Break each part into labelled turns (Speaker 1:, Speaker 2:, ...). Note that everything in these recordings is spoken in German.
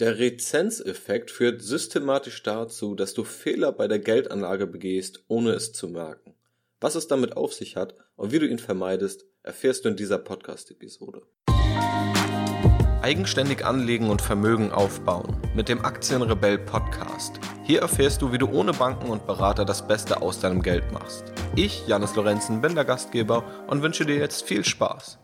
Speaker 1: Der Rezenzeffekt führt systematisch dazu, dass du Fehler bei der Geldanlage begehst, ohne es zu merken. Was es damit auf sich hat und wie du ihn vermeidest, erfährst du in dieser Podcast-Episode. Eigenständig anlegen und Vermögen aufbauen mit dem Aktienrebell Podcast. Hier erfährst du, wie du ohne Banken und Berater das Beste aus deinem Geld machst. Ich, Janis Lorenzen, bin der Gastgeber und wünsche dir jetzt viel Spaß.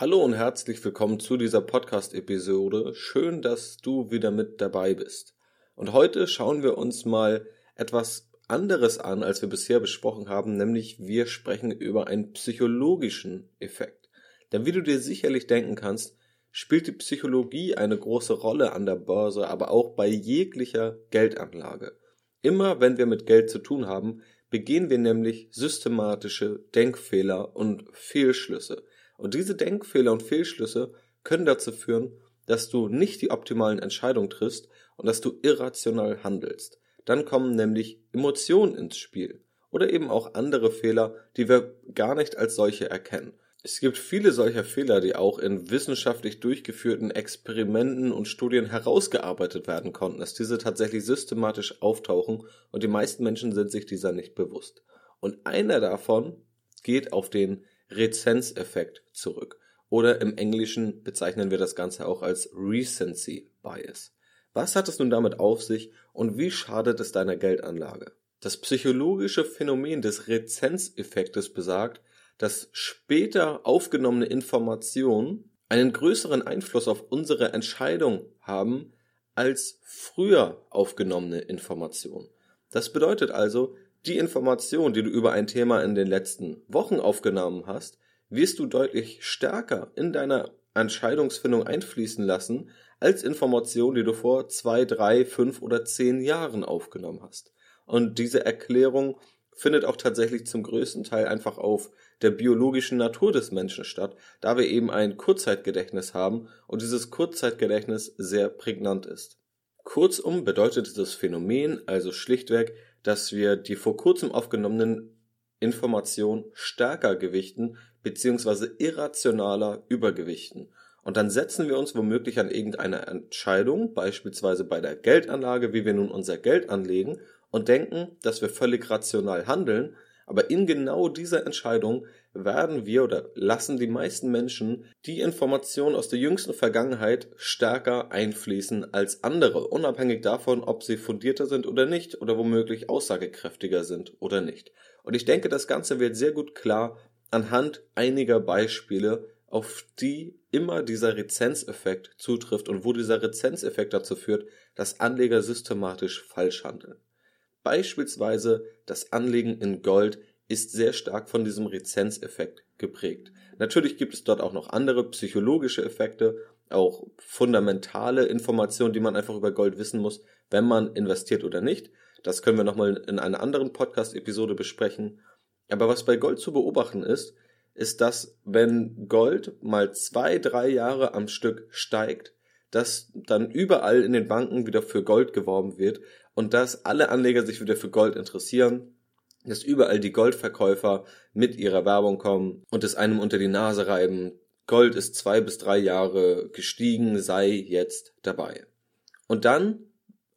Speaker 1: Hallo und herzlich willkommen zu dieser Podcast-Episode. Schön, dass du wieder mit dabei bist. Und heute schauen wir uns mal etwas anderes an, als wir bisher besprochen haben, nämlich wir sprechen über einen psychologischen Effekt. Denn wie du dir sicherlich denken kannst, spielt die Psychologie eine große Rolle an der Börse, aber auch bei jeglicher Geldanlage. Immer wenn wir mit Geld zu tun haben, begehen wir nämlich systematische Denkfehler und Fehlschlüsse. Und diese Denkfehler und Fehlschlüsse können dazu führen, dass du nicht die optimalen Entscheidungen triffst und dass du irrational handelst. Dann kommen nämlich Emotionen ins Spiel oder eben auch andere Fehler, die wir gar nicht als solche erkennen. Es gibt viele solcher Fehler, die auch in wissenschaftlich durchgeführten Experimenten und Studien herausgearbeitet werden konnten, dass diese tatsächlich systematisch auftauchen und die meisten Menschen sind sich dieser nicht bewusst. Und einer davon geht auf den Rezenzeffekt zurück. Oder im Englischen bezeichnen wir das Ganze auch als Recency Bias. Was hat es nun damit auf sich und wie schadet es deiner Geldanlage? Das psychologische Phänomen des Rezenzeffektes besagt, dass später aufgenommene Informationen einen größeren Einfluss auf unsere Entscheidung haben als früher aufgenommene Informationen. Das bedeutet also, die Information, die du über ein Thema in den letzten Wochen aufgenommen hast, wirst du deutlich stärker in deiner Entscheidungsfindung einfließen lassen, als Information, die du vor zwei, drei, fünf oder zehn Jahren aufgenommen hast. Und diese Erklärung findet auch tatsächlich zum größten Teil einfach auf der biologischen Natur des Menschen statt, da wir eben ein Kurzzeitgedächtnis haben und dieses Kurzzeitgedächtnis sehr prägnant ist. Kurzum bedeutet dieses Phänomen also schlichtweg, dass wir die vor kurzem aufgenommenen Informationen stärker gewichten bzw. irrationaler übergewichten. Und dann setzen wir uns womöglich an irgendeine Entscheidung, beispielsweise bei der Geldanlage, wie wir nun unser Geld anlegen, und denken, dass wir völlig rational handeln, aber in genau dieser Entscheidung werden wir oder lassen die meisten Menschen die Informationen aus der jüngsten Vergangenheit stärker einfließen als andere, unabhängig davon, ob sie fundierter sind oder nicht oder womöglich aussagekräftiger sind oder nicht. Und ich denke, das Ganze wird sehr gut klar anhand einiger Beispiele, auf die immer dieser Rezenzeffekt zutrifft und wo dieser Rezenzeffekt dazu führt, dass Anleger systematisch falsch handeln. Beispielsweise das Anlegen in Gold ist sehr stark von diesem Rezenzeffekt geprägt. Natürlich gibt es dort auch noch andere psychologische Effekte, auch fundamentale Informationen, die man einfach über Gold wissen muss, wenn man investiert oder nicht. Das können wir nochmal in einer anderen Podcast-Episode besprechen. Aber was bei Gold zu beobachten ist, ist, dass wenn Gold mal zwei, drei Jahre am Stück steigt, dass dann überall in den Banken wieder für Gold geworben wird und dass alle Anleger sich wieder für Gold interessieren dass überall die Goldverkäufer mit ihrer Werbung kommen und es einem unter die Nase reiben, Gold ist zwei bis drei Jahre gestiegen, sei jetzt dabei. Und dann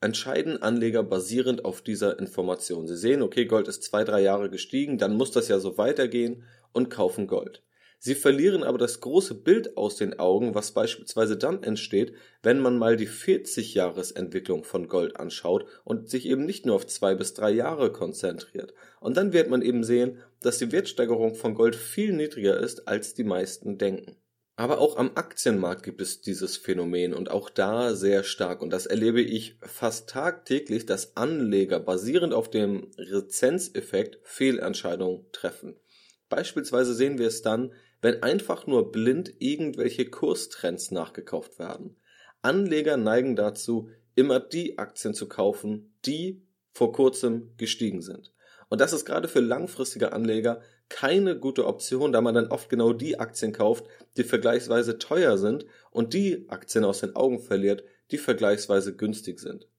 Speaker 1: entscheiden Anleger basierend auf dieser Information. Sie sehen, okay, Gold ist zwei, drei Jahre gestiegen, dann muss das ja so weitergehen und kaufen Gold. Sie verlieren aber das große Bild aus den Augen, was beispielsweise dann entsteht, wenn man mal die 40-Jahres-Entwicklung von Gold anschaut und sich eben nicht nur auf zwei bis drei Jahre konzentriert. Und dann wird man eben sehen, dass die Wertsteigerung von Gold viel niedriger ist, als die meisten denken. Aber auch am Aktienmarkt gibt es dieses Phänomen und auch da sehr stark. Und das erlebe ich fast tagtäglich, dass Anleger basierend auf dem Rezenzeffekt Fehlentscheidungen treffen. Beispielsweise sehen wir es dann, wenn einfach nur blind irgendwelche Kurstrends nachgekauft werden. Anleger neigen dazu, immer die Aktien zu kaufen, die vor kurzem gestiegen sind. Und das ist gerade für langfristige Anleger keine gute Option, da man dann oft genau die Aktien kauft, die vergleichsweise teuer sind und die Aktien aus den Augen verliert, die vergleichsweise günstig sind.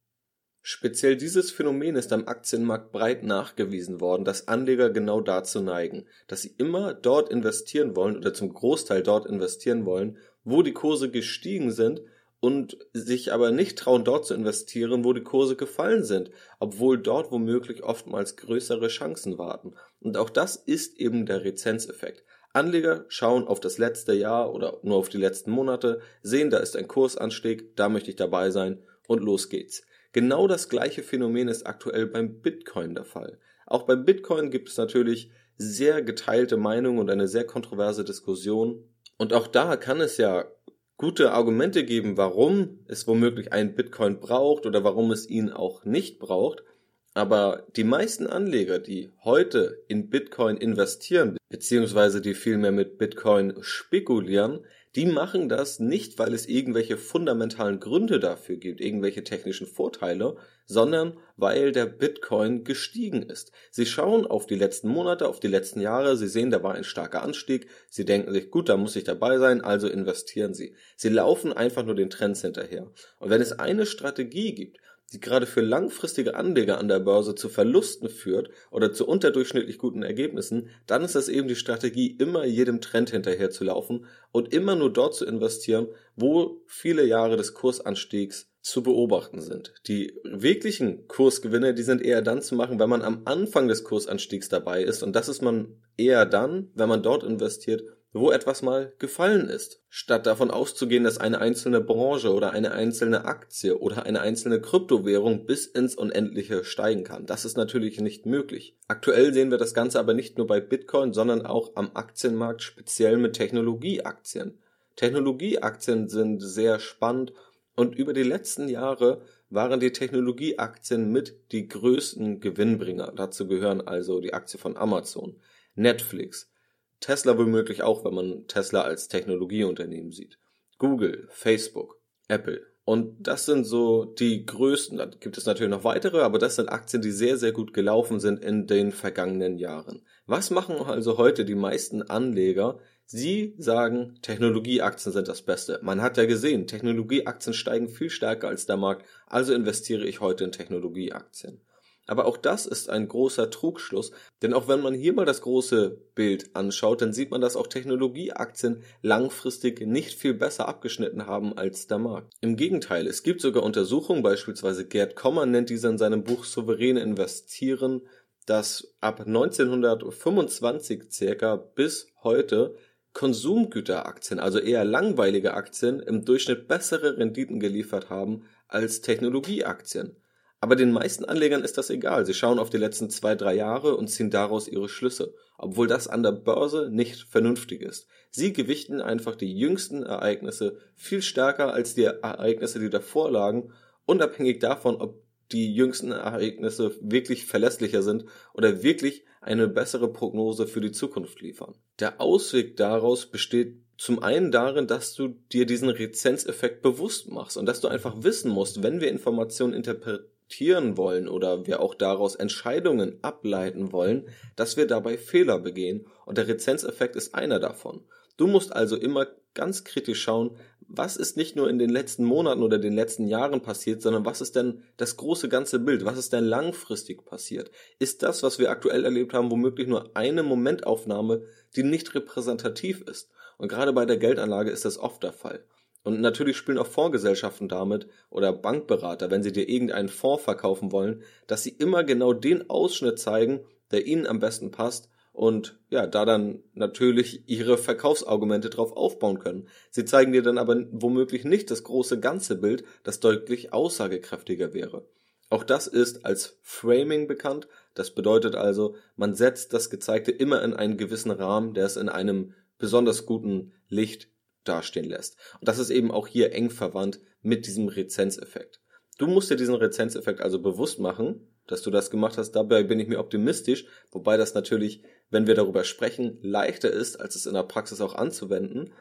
Speaker 1: Speziell dieses Phänomen ist am Aktienmarkt breit nachgewiesen worden, dass Anleger genau dazu neigen, dass sie immer dort investieren wollen oder zum Großteil dort investieren wollen, wo die Kurse gestiegen sind und sich aber nicht trauen, dort zu investieren, wo die Kurse gefallen sind, obwohl dort womöglich oftmals größere Chancen warten. Und auch das ist eben der Rezenzeffekt. Anleger schauen auf das letzte Jahr oder nur auf die letzten Monate, sehen, da ist ein Kursanstieg, da möchte ich dabei sein und los geht's. Genau das gleiche Phänomen ist aktuell beim Bitcoin der Fall. Auch beim Bitcoin gibt es natürlich sehr geteilte Meinungen und eine sehr kontroverse Diskussion. Und auch da kann es ja gute Argumente geben, warum es womöglich einen Bitcoin braucht oder warum es ihn auch nicht braucht. Aber die meisten Anleger, die heute in Bitcoin investieren, beziehungsweise die vielmehr mit Bitcoin spekulieren, die machen das nicht, weil es irgendwelche fundamentalen Gründe dafür gibt, irgendwelche technischen Vorteile, sondern weil der Bitcoin gestiegen ist. Sie schauen auf die letzten Monate, auf die letzten Jahre, sie sehen, da war ein starker Anstieg, sie denken sich, gut, da muss ich dabei sein, also investieren sie. Sie laufen einfach nur den Trends hinterher. Und wenn es eine Strategie gibt, die gerade für langfristige Anleger an der Börse zu Verlusten führt oder zu unterdurchschnittlich guten Ergebnissen, dann ist das eben die Strategie, immer jedem Trend hinterher zu laufen und immer nur dort zu investieren, wo viele Jahre des Kursanstiegs zu beobachten sind. Die wirklichen Kursgewinne, die sind eher dann zu machen, wenn man am Anfang des Kursanstiegs dabei ist und das ist man eher dann, wenn man dort investiert, wo etwas mal gefallen ist, statt davon auszugehen, dass eine einzelne Branche oder eine einzelne Aktie oder eine einzelne Kryptowährung bis ins Unendliche steigen kann. Das ist natürlich nicht möglich. Aktuell sehen wir das Ganze aber nicht nur bei Bitcoin, sondern auch am Aktienmarkt, speziell mit Technologieaktien. Technologieaktien sind sehr spannend und über die letzten Jahre waren die Technologieaktien mit die größten Gewinnbringer. Dazu gehören also die Aktie von Amazon, Netflix, Tesla womöglich auch, wenn man Tesla als Technologieunternehmen sieht. Google, Facebook, Apple. Und das sind so die größten, da gibt es natürlich noch weitere, aber das sind Aktien, die sehr, sehr gut gelaufen sind in den vergangenen Jahren. Was machen also heute die meisten Anleger? Sie sagen, Technologieaktien sind das Beste. Man hat ja gesehen, Technologieaktien steigen viel stärker als der Markt, also investiere ich heute in Technologieaktien. Aber auch das ist ein großer Trugschluss, denn auch wenn man hier mal das große Bild anschaut, dann sieht man, dass auch Technologieaktien langfristig nicht viel besser abgeschnitten haben als der Markt. Im Gegenteil, es gibt sogar Untersuchungen, beispielsweise Gerd Kommer nennt diese in seinem Buch Souveräne Investieren, dass ab 1925 circa bis heute Konsumgüteraktien, also eher langweilige Aktien, im Durchschnitt bessere Renditen geliefert haben als Technologieaktien. Aber den meisten Anlegern ist das egal. Sie schauen auf die letzten zwei, drei Jahre und ziehen daraus ihre Schlüsse, obwohl das an der Börse nicht vernünftig ist. Sie gewichten einfach die jüngsten Ereignisse viel stärker als die Ereignisse, die davor lagen, unabhängig davon, ob die jüngsten Ereignisse wirklich verlässlicher sind oder wirklich eine bessere Prognose für die Zukunft liefern. Der Ausweg daraus besteht zum einen darin, dass du dir diesen Rezenzeffekt bewusst machst und dass du einfach wissen musst, wenn wir Informationen interpretieren, akzeptieren wollen oder wir auch daraus Entscheidungen ableiten wollen, dass wir dabei Fehler begehen und der Rezenzeffekt ist einer davon. Du musst also immer ganz kritisch schauen, was ist nicht nur in den letzten Monaten oder den letzten Jahren passiert, sondern was ist denn das große ganze Bild? Was ist denn langfristig passiert? Ist das, was wir aktuell erlebt haben, womöglich nur eine Momentaufnahme, die nicht repräsentativ ist? Und gerade bei der Geldanlage ist das oft der Fall. Und natürlich spielen auch Fondsgesellschaften damit oder Bankberater, wenn sie dir irgendeinen Fonds verkaufen wollen, dass sie immer genau den Ausschnitt zeigen, der ihnen am besten passt und ja, da dann natürlich ihre Verkaufsargumente drauf aufbauen können. Sie zeigen dir dann aber womöglich nicht das große ganze Bild, das deutlich aussagekräftiger wäre. Auch das ist als Framing bekannt. Das bedeutet also, man setzt das Gezeigte immer in einen gewissen Rahmen, der es in einem besonders guten Licht dastehen lässt. Und das ist eben auch hier eng verwandt mit diesem Rezenzeffekt. Du musst dir diesen Rezenzeffekt also bewusst machen, dass du das gemacht hast. Dabei bin ich mir optimistisch, wobei das natürlich, wenn wir darüber sprechen, leichter ist, als es in der Praxis auch anzuwenden.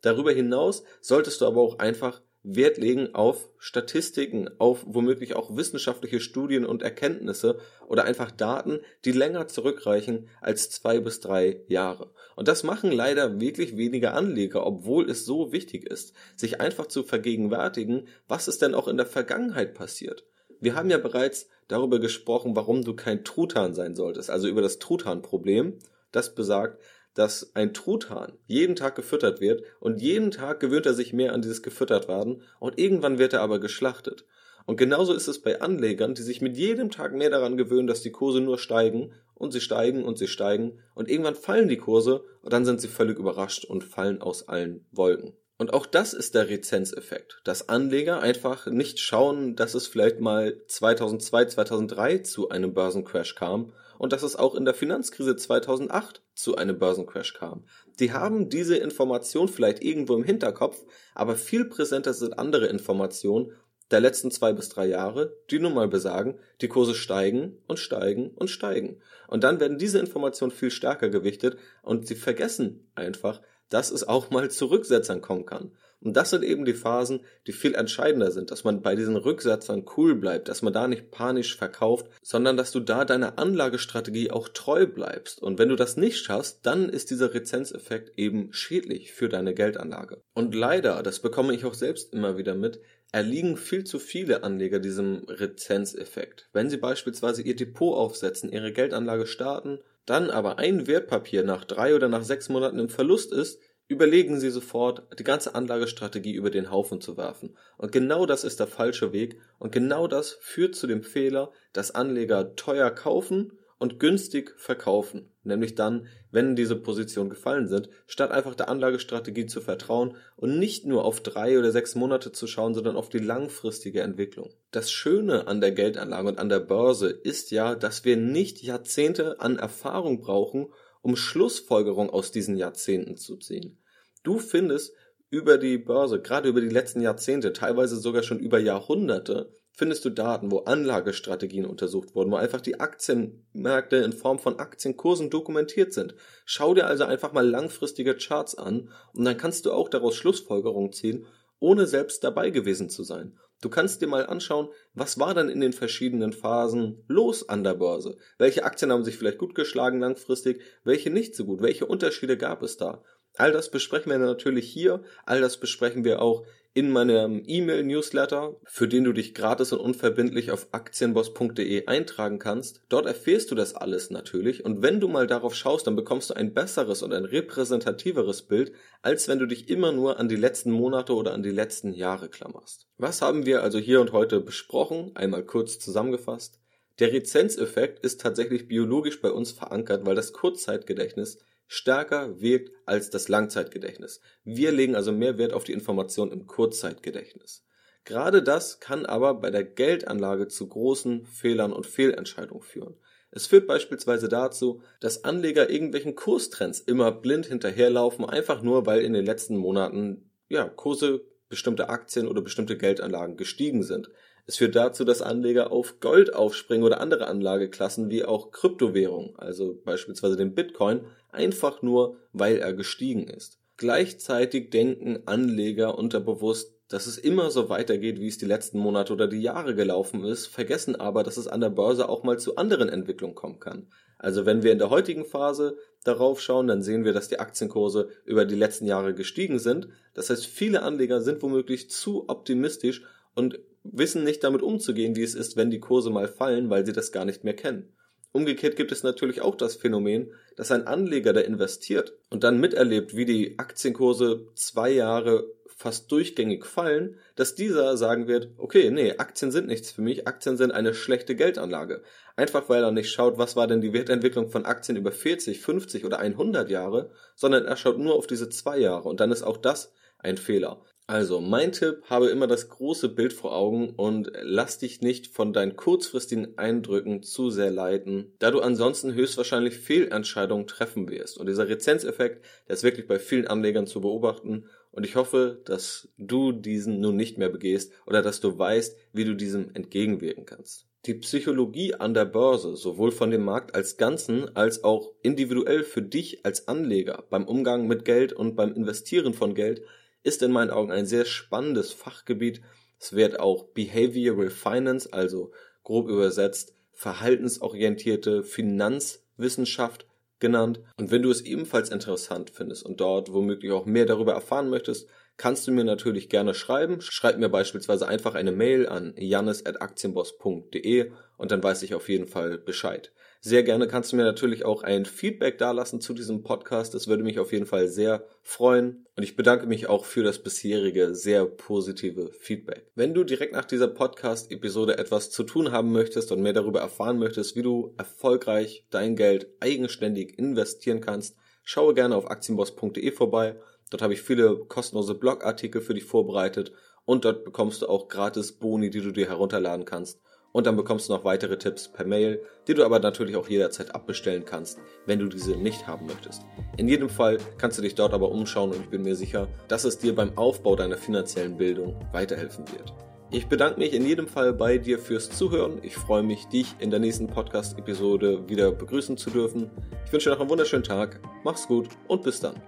Speaker 1: Darüber hinaus solltest du aber auch einfach Wert legen auf Statistiken, auf womöglich auch wissenschaftliche Studien und Erkenntnisse oder einfach Daten, die länger zurückreichen als zwei bis drei Jahre. Und das machen leider wirklich wenige Anleger, obwohl es so wichtig ist, sich einfach zu vergegenwärtigen, was ist denn auch in der Vergangenheit passiert. Wir haben ja bereits darüber gesprochen, warum du kein Truthahn sein solltest, also über das Truthahn-Problem. Das besagt, dass ein Truthahn jeden Tag gefüttert wird und jeden Tag gewöhnt er sich mehr an dieses gefüttert werden und irgendwann wird er aber geschlachtet. Und genauso ist es bei Anlegern, die sich mit jedem Tag mehr daran gewöhnen, dass die Kurse nur steigen und sie steigen und sie steigen und irgendwann fallen die Kurse und dann sind sie völlig überrascht und fallen aus allen Wolken. Und auch das ist der Rezenzeffekt, dass Anleger einfach nicht schauen, dass es vielleicht mal 2002, 2003 zu einem Börsencrash kam und dass es auch in der Finanzkrise 2008 zu einem Börsencrash kam. Die haben diese Information vielleicht irgendwo im Hinterkopf, aber viel präsenter sind andere Informationen der letzten zwei bis drei Jahre, die nun mal besagen, die Kurse steigen und steigen und steigen. Und dann werden diese Informationen viel stärker gewichtet und sie vergessen einfach, dass es auch mal zu Rücksetzern kommen kann. Und das sind eben die Phasen, die viel entscheidender sind, dass man bei diesen Rücksetzern cool bleibt, dass man da nicht panisch verkauft, sondern dass du da deiner Anlagestrategie auch treu bleibst. Und wenn du das nicht schaffst, dann ist dieser Rezenzeffekt eben schädlich für deine Geldanlage. Und leider, das bekomme ich auch selbst immer wieder mit, erliegen viel zu viele Anleger diesem Rezenzeffekt. Wenn sie beispielsweise ihr Depot aufsetzen, ihre Geldanlage starten, dann aber ein Wertpapier nach drei oder nach sechs Monaten im Verlust ist, überlegen Sie sofort, die ganze Anlagestrategie über den Haufen zu werfen. Und genau das ist der falsche Weg und genau das führt zu dem Fehler, dass Anleger teuer kaufen und günstig verkaufen, nämlich dann, wenn diese Positionen gefallen sind, statt einfach der Anlagestrategie zu vertrauen und nicht nur auf drei oder sechs Monate zu schauen, sondern auf die langfristige Entwicklung. Das Schöne an der Geldanlage und an der Börse ist ja, dass wir nicht Jahrzehnte an Erfahrung brauchen, um Schlussfolgerung aus diesen Jahrzehnten zu ziehen. Du findest über die Börse, gerade über die letzten Jahrzehnte, teilweise sogar schon über Jahrhunderte, findest du Daten, wo Anlagestrategien untersucht wurden, wo einfach die Aktienmärkte in Form von Aktienkursen dokumentiert sind. Schau dir also einfach mal langfristige Charts an und dann kannst du auch daraus Schlussfolgerungen ziehen, ohne selbst dabei gewesen zu sein. Du kannst dir mal anschauen, was war dann in den verschiedenen Phasen los an der Börse? Welche Aktien haben sich vielleicht gut geschlagen langfristig, welche nicht so gut? Welche Unterschiede gab es da? All das besprechen wir natürlich hier, all das besprechen wir auch in meinem E-Mail-Newsletter, für den du dich gratis und unverbindlich auf aktienboss.de eintragen kannst. Dort erfährst du das alles natürlich und wenn du mal darauf schaust, dann bekommst du ein besseres und ein repräsentativeres Bild, als wenn du dich immer nur an die letzten Monate oder an die letzten Jahre klammerst. Was haben wir also hier und heute besprochen? Einmal kurz zusammengefasst. Der Rezenzeffekt ist tatsächlich biologisch bei uns verankert, weil das Kurzzeitgedächtnis stärker wirkt als das Langzeitgedächtnis. Wir legen also mehr Wert auf die Information im Kurzzeitgedächtnis. Gerade das kann aber bei der Geldanlage zu großen Fehlern und Fehlentscheidungen führen. Es führt beispielsweise dazu, dass Anleger irgendwelchen Kurstrends immer blind hinterherlaufen, einfach nur weil in den letzten Monaten ja, Kurse bestimmte Aktien oder bestimmte Geldanlagen gestiegen sind. Es führt dazu, dass Anleger auf Gold aufspringen oder andere Anlageklassen wie auch Kryptowährungen, also beispielsweise den Bitcoin, einfach nur, weil er gestiegen ist. Gleichzeitig denken Anleger unterbewusst, dass es immer so weitergeht, wie es die letzten Monate oder die Jahre gelaufen ist, vergessen aber, dass es an der Börse auch mal zu anderen Entwicklungen kommen kann. Also wenn wir in der heutigen Phase darauf schauen, dann sehen wir, dass die Aktienkurse über die letzten Jahre gestiegen sind. Das heißt, viele Anleger sind womöglich zu optimistisch und wissen nicht damit umzugehen, wie es ist, wenn die Kurse mal fallen, weil sie das gar nicht mehr kennen. Umgekehrt gibt es natürlich auch das Phänomen, dass ein Anleger, der investiert und dann miterlebt, wie die Aktienkurse zwei Jahre fast durchgängig fallen, dass dieser sagen wird, okay, nee, Aktien sind nichts für mich, Aktien sind eine schlechte Geldanlage. Einfach weil er nicht schaut, was war denn die Wertentwicklung von Aktien über 40, 50 oder 100 Jahre, sondern er schaut nur auf diese zwei Jahre und dann ist auch das ein Fehler. Also, mein Tipp, habe immer das große Bild vor Augen und lass dich nicht von deinen kurzfristigen Eindrücken zu sehr leiten, da du ansonsten höchstwahrscheinlich Fehlentscheidungen treffen wirst. Und dieser Rezenzeffekt, der ist wirklich bei vielen Anlegern zu beobachten und ich hoffe, dass du diesen nun nicht mehr begehst oder dass du weißt, wie du diesem entgegenwirken kannst. Die Psychologie an der Börse, sowohl von dem Markt als Ganzen als auch individuell für dich als Anleger beim Umgang mit Geld und beim Investieren von Geld, ist in meinen Augen ein sehr spannendes Fachgebiet. Es wird auch Behavioral Finance, also grob übersetzt verhaltensorientierte Finanzwissenschaft genannt. Und wenn du es ebenfalls interessant findest und dort womöglich auch mehr darüber erfahren möchtest, kannst du mir natürlich gerne schreiben. Schreib mir beispielsweise einfach eine Mail an jannis.aktienboss.de und dann weiß ich auf jeden Fall Bescheid. Sehr gerne kannst du mir natürlich auch ein Feedback dalassen zu diesem Podcast. Das würde mich auf jeden Fall sehr freuen. Und ich bedanke mich auch für das bisherige sehr positive Feedback. Wenn du direkt nach dieser Podcast-Episode etwas zu tun haben möchtest und mehr darüber erfahren möchtest, wie du erfolgreich dein Geld eigenständig investieren kannst, schaue gerne auf aktienboss.de vorbei. Dort habe ich viele kostenlose Blogartikel für dich vorbereitet und dort bekommst du auch gratis Boni, die du dir herunterladen kannst und dann bekommst du noch weitere Tipps per Mail, die du aber natürlich auch jederzeit abbestellen kannst, wenn du diese nicht haben möchtest. In jedem Fall kannst du dich dort aber umschauen und ich bin mir sicher, dass es dir beim Aufbau deiner finanziellen Bildung weiterhelfen wird. Ich bedanke mich in jedem Fall bei dir fürs Zuhören. Ich freue mich, dich in der nächsten Podcast-Episode wieder begrüßen zu dürfen. Ich wünsche dir noch einen wunderschönen Tag. Mach's gut und bis dann.